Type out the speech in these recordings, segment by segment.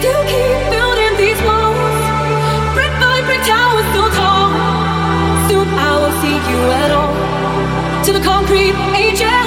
To you at all, to the concrete angel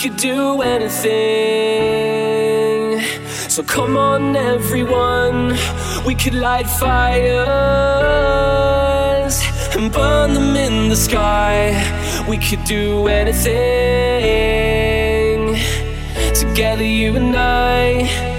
could do anything. So come on, everyone, we could light fires and burn them in the sky. We could do anything together, you and I.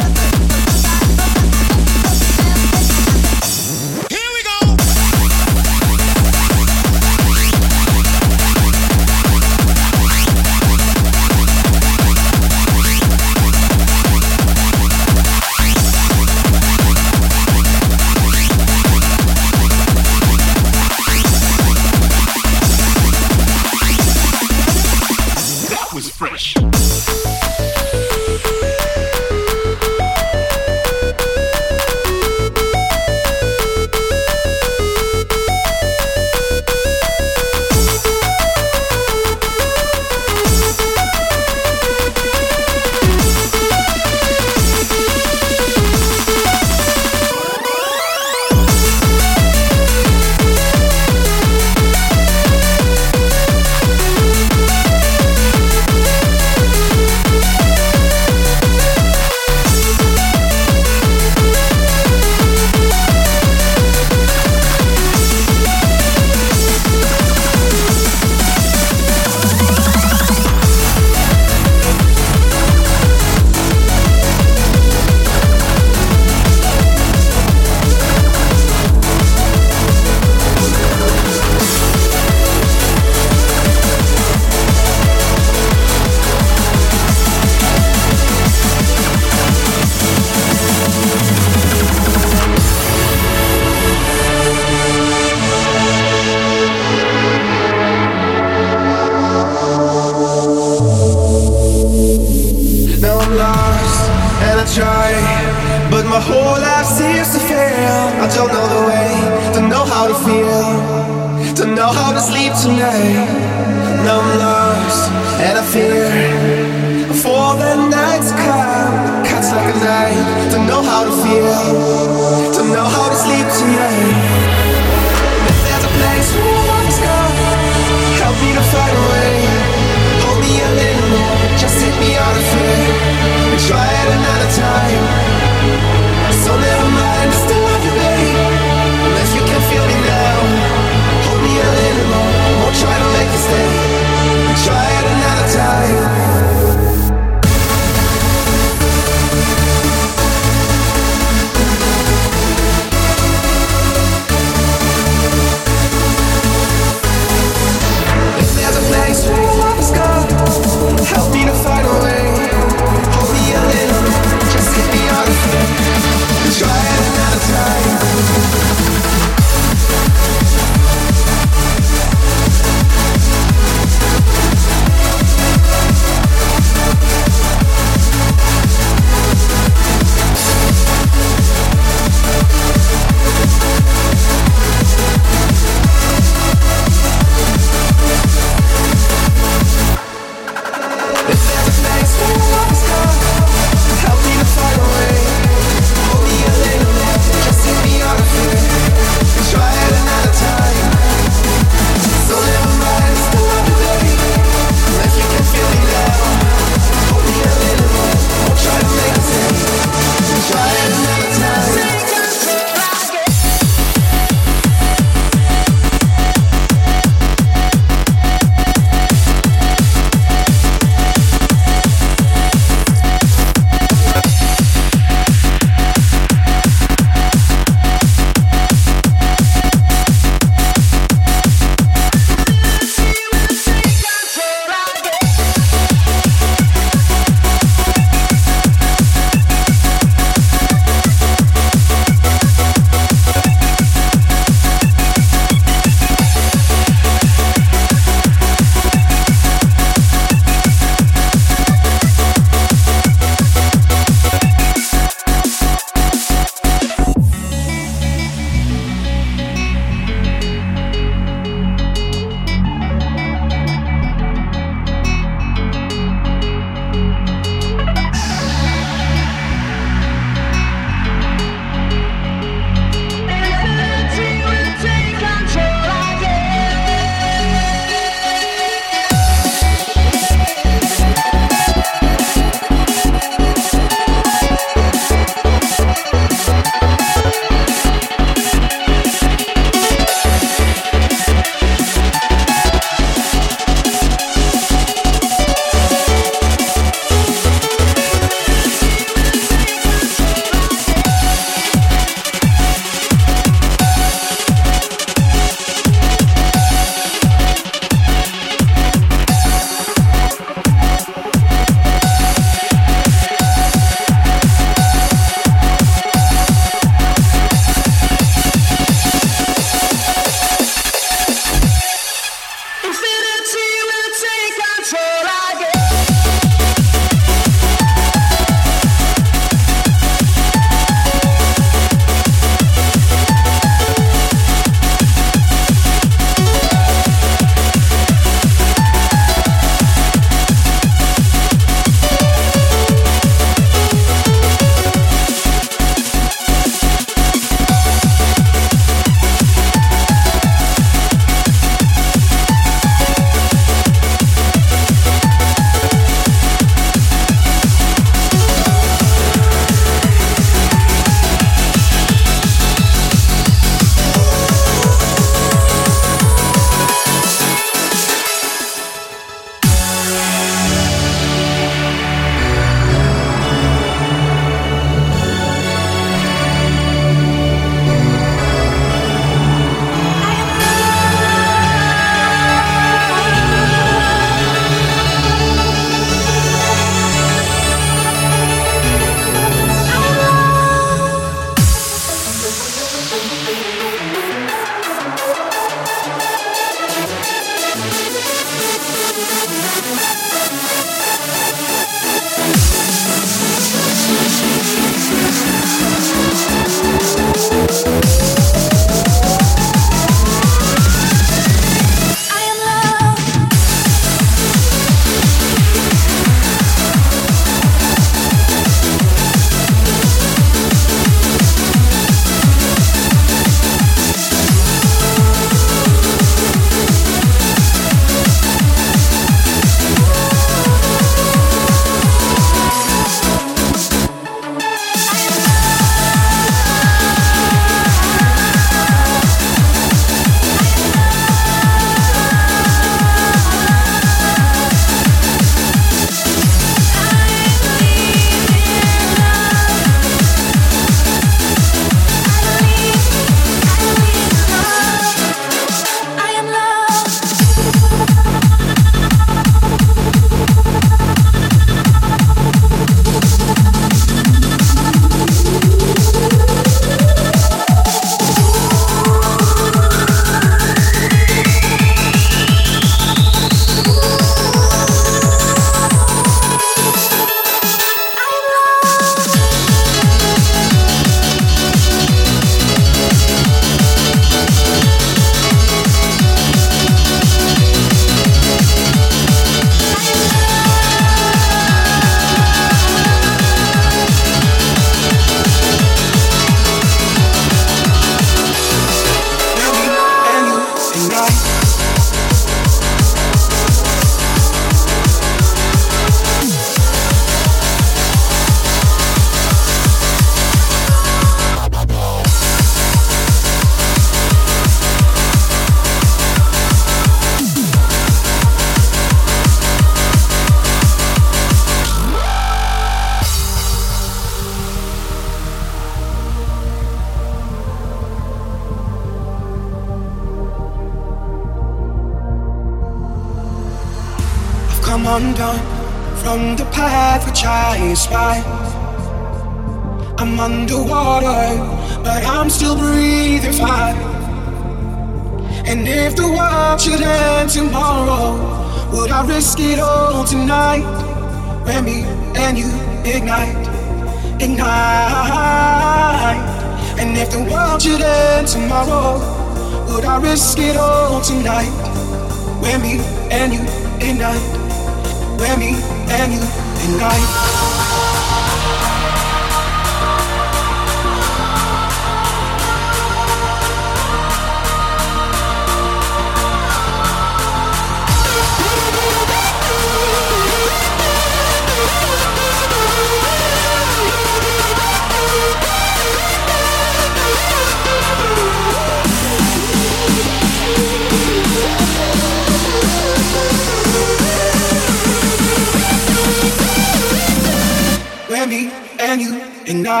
and me and you and I.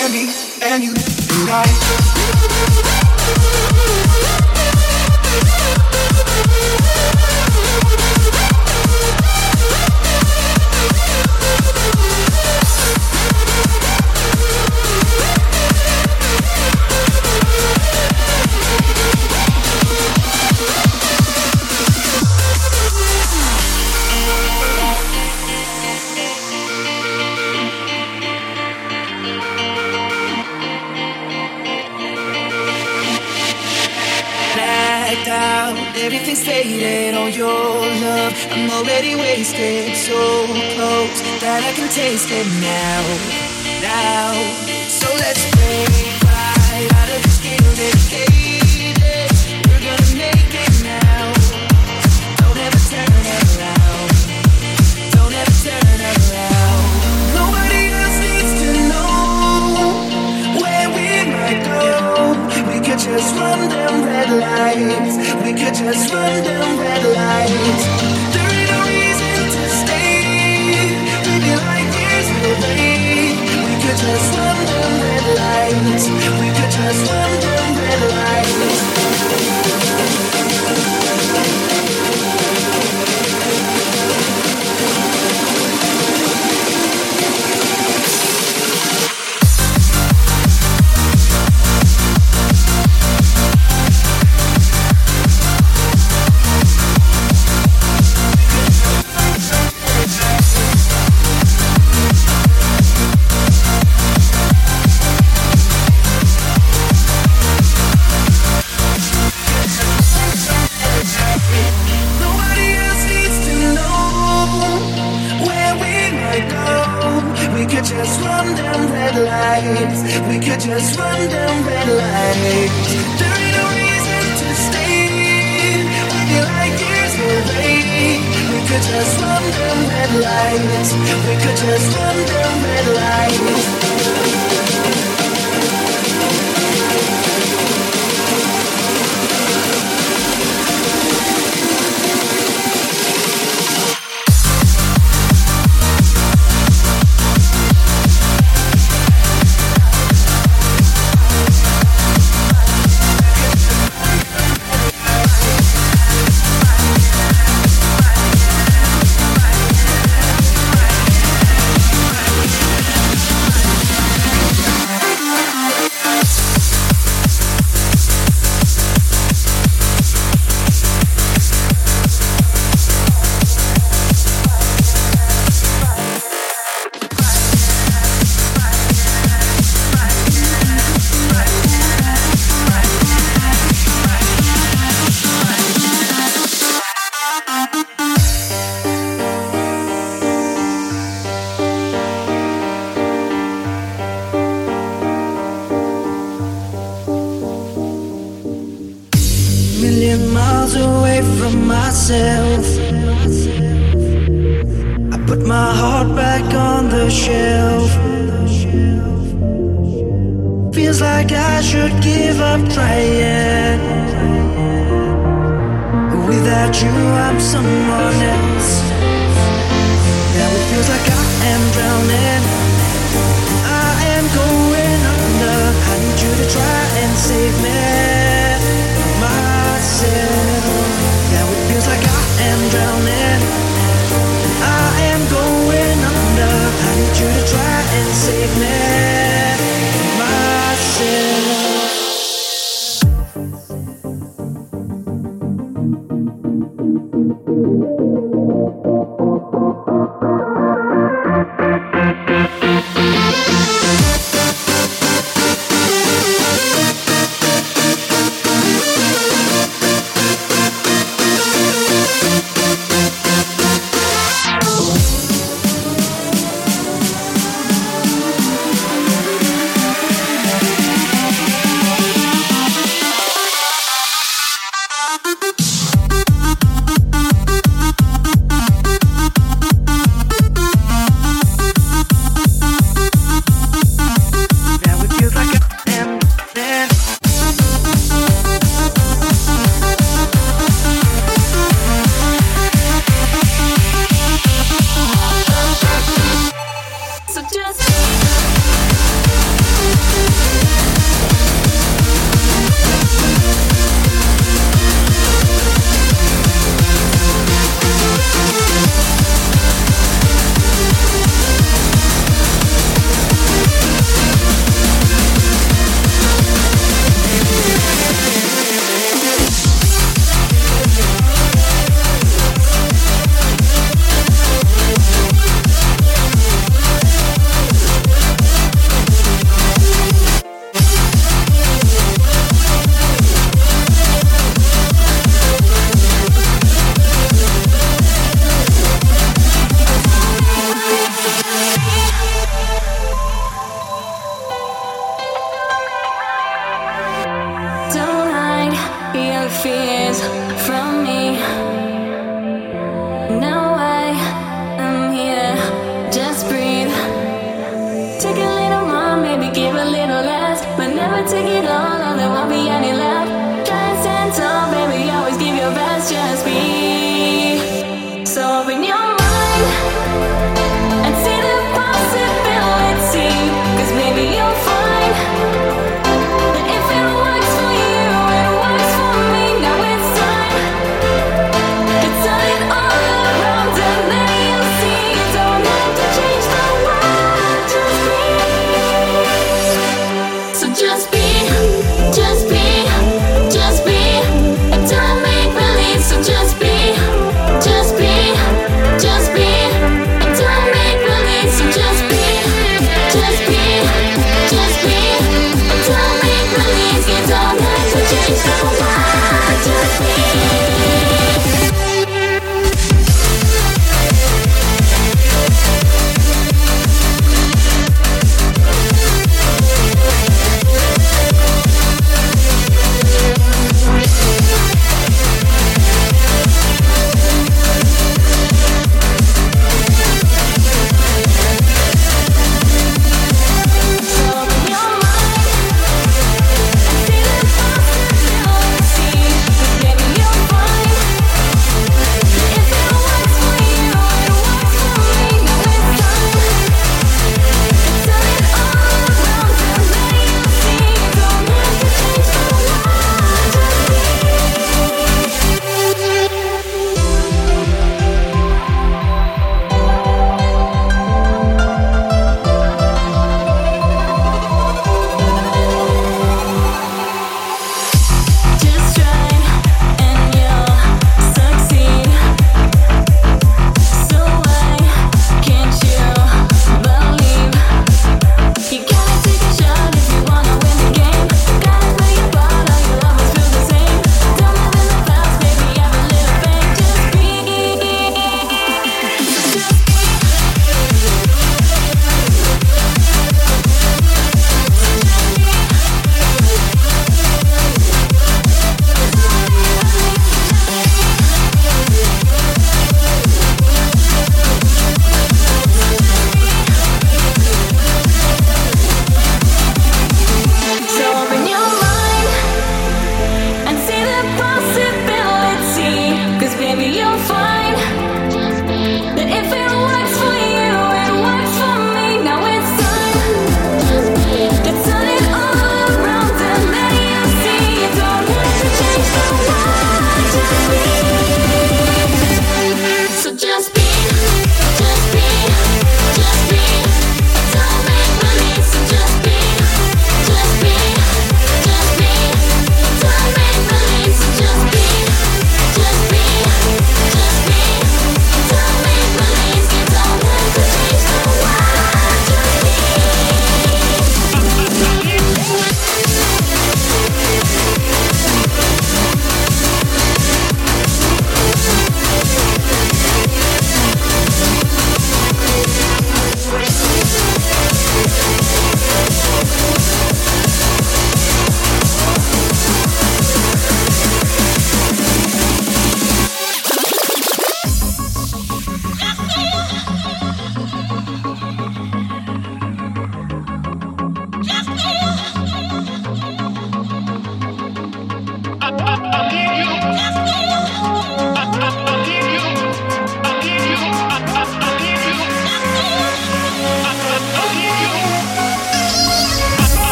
And me and you and I. taste it now, now. lights. We could just run the red lights.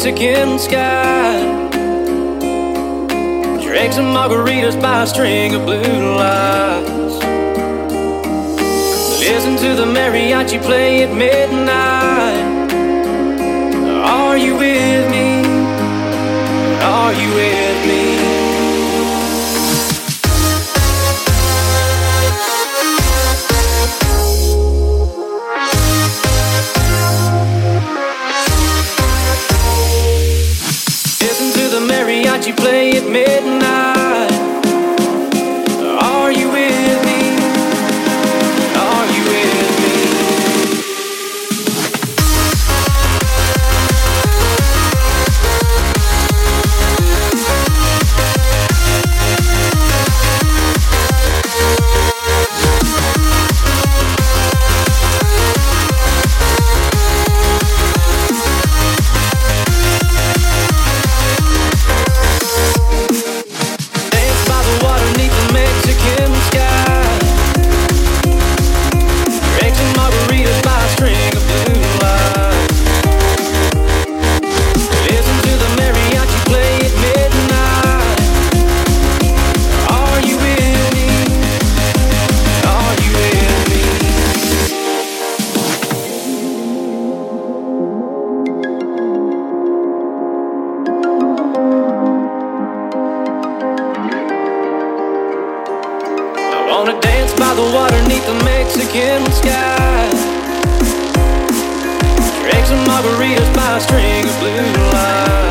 Mexican sky. Drink some margaritas by a string of blue lights. Listen to the mariachi play at midnight. Are you with me? Are you with me? Play at midnight. Wanna dance by the water neath the Mexican sky. Drink some margaritas by a string of blue lights.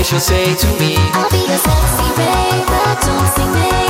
they should say to me I'll be your sexy babe, but don't sing me.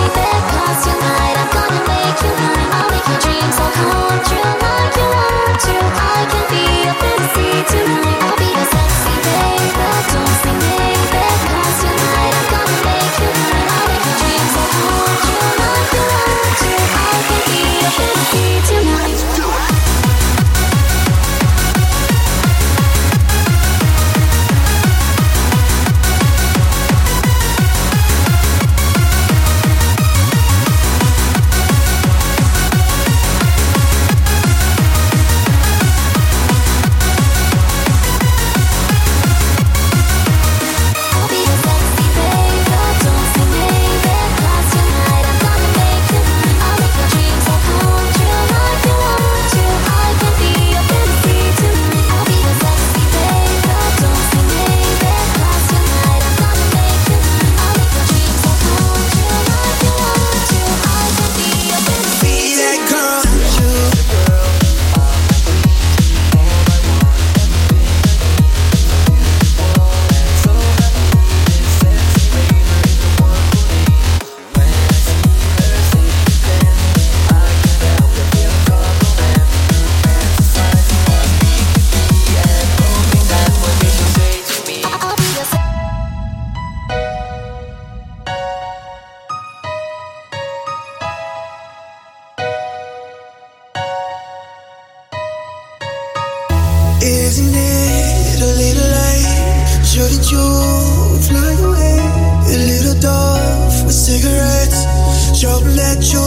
Isn't it a little late? You fly away? A little dove with cigarettes, that you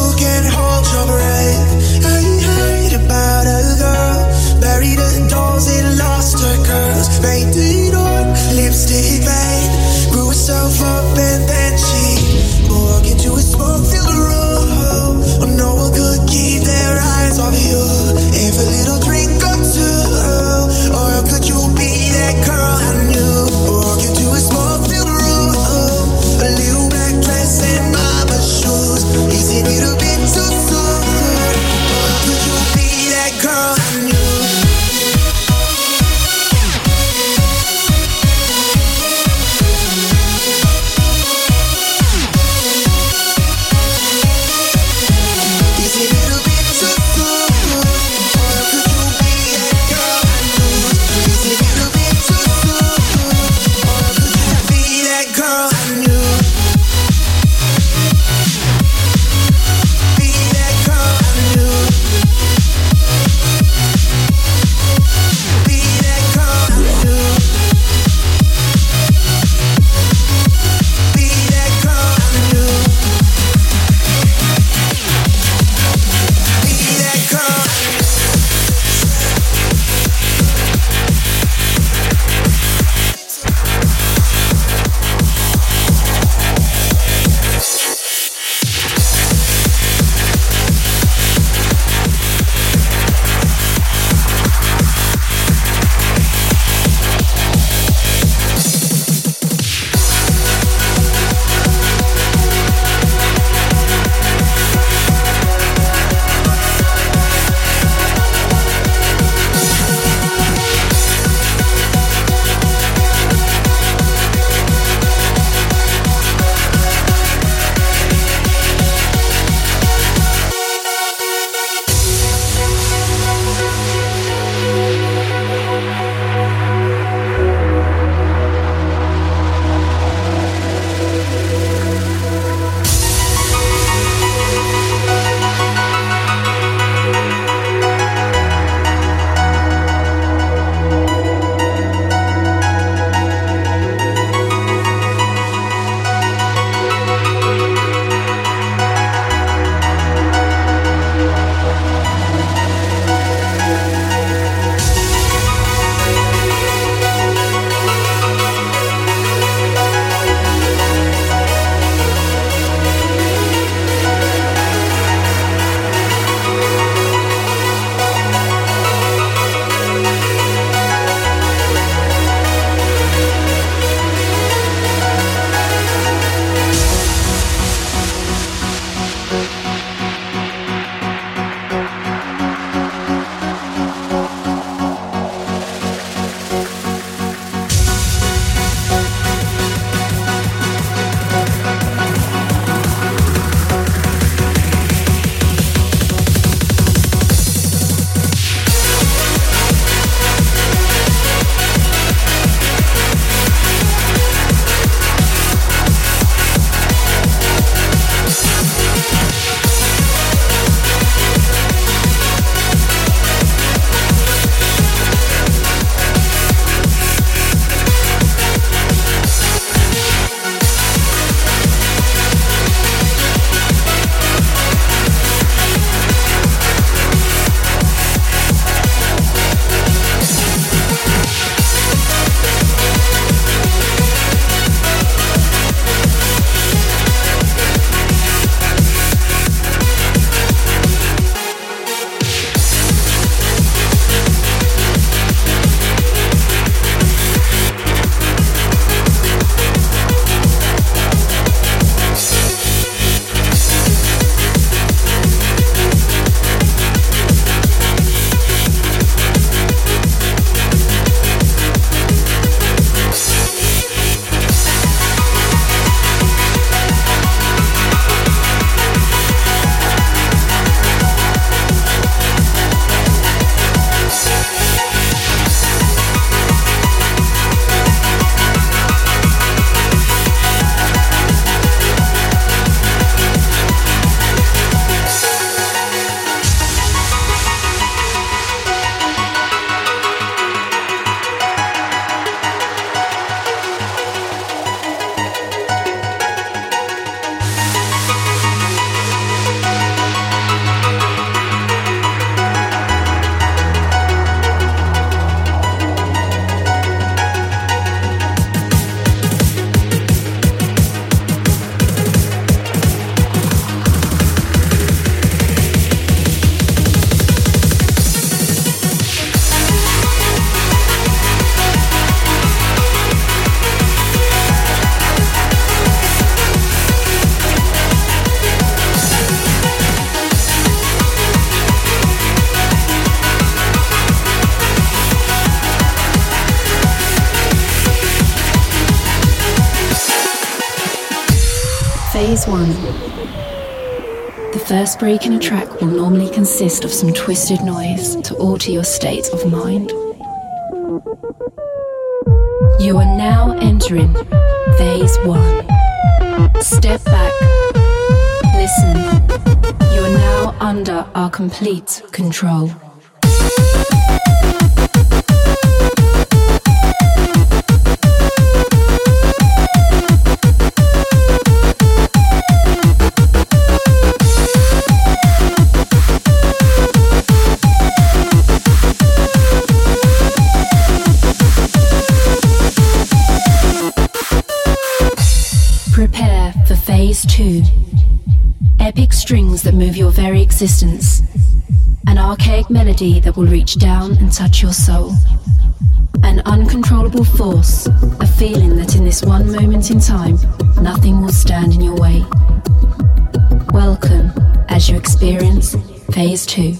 break in a track will normally consist of some twisted noise to alter your state of mind. You are now entering Phase 1. Step back. Listen. You are now under our complete control. Move your very existence. An archaic melody that will reach down and touch your soul. An uncontrollable force, a feeling that in this one moment in time, nothing will stand in your way. Welcome as you experience Phase 2.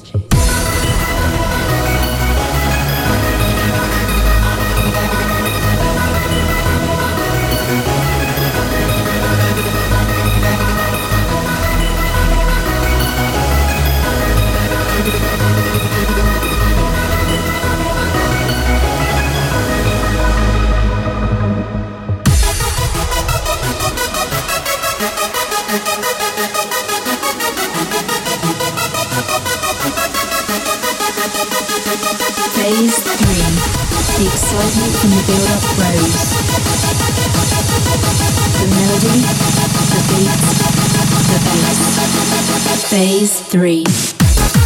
Phase 3.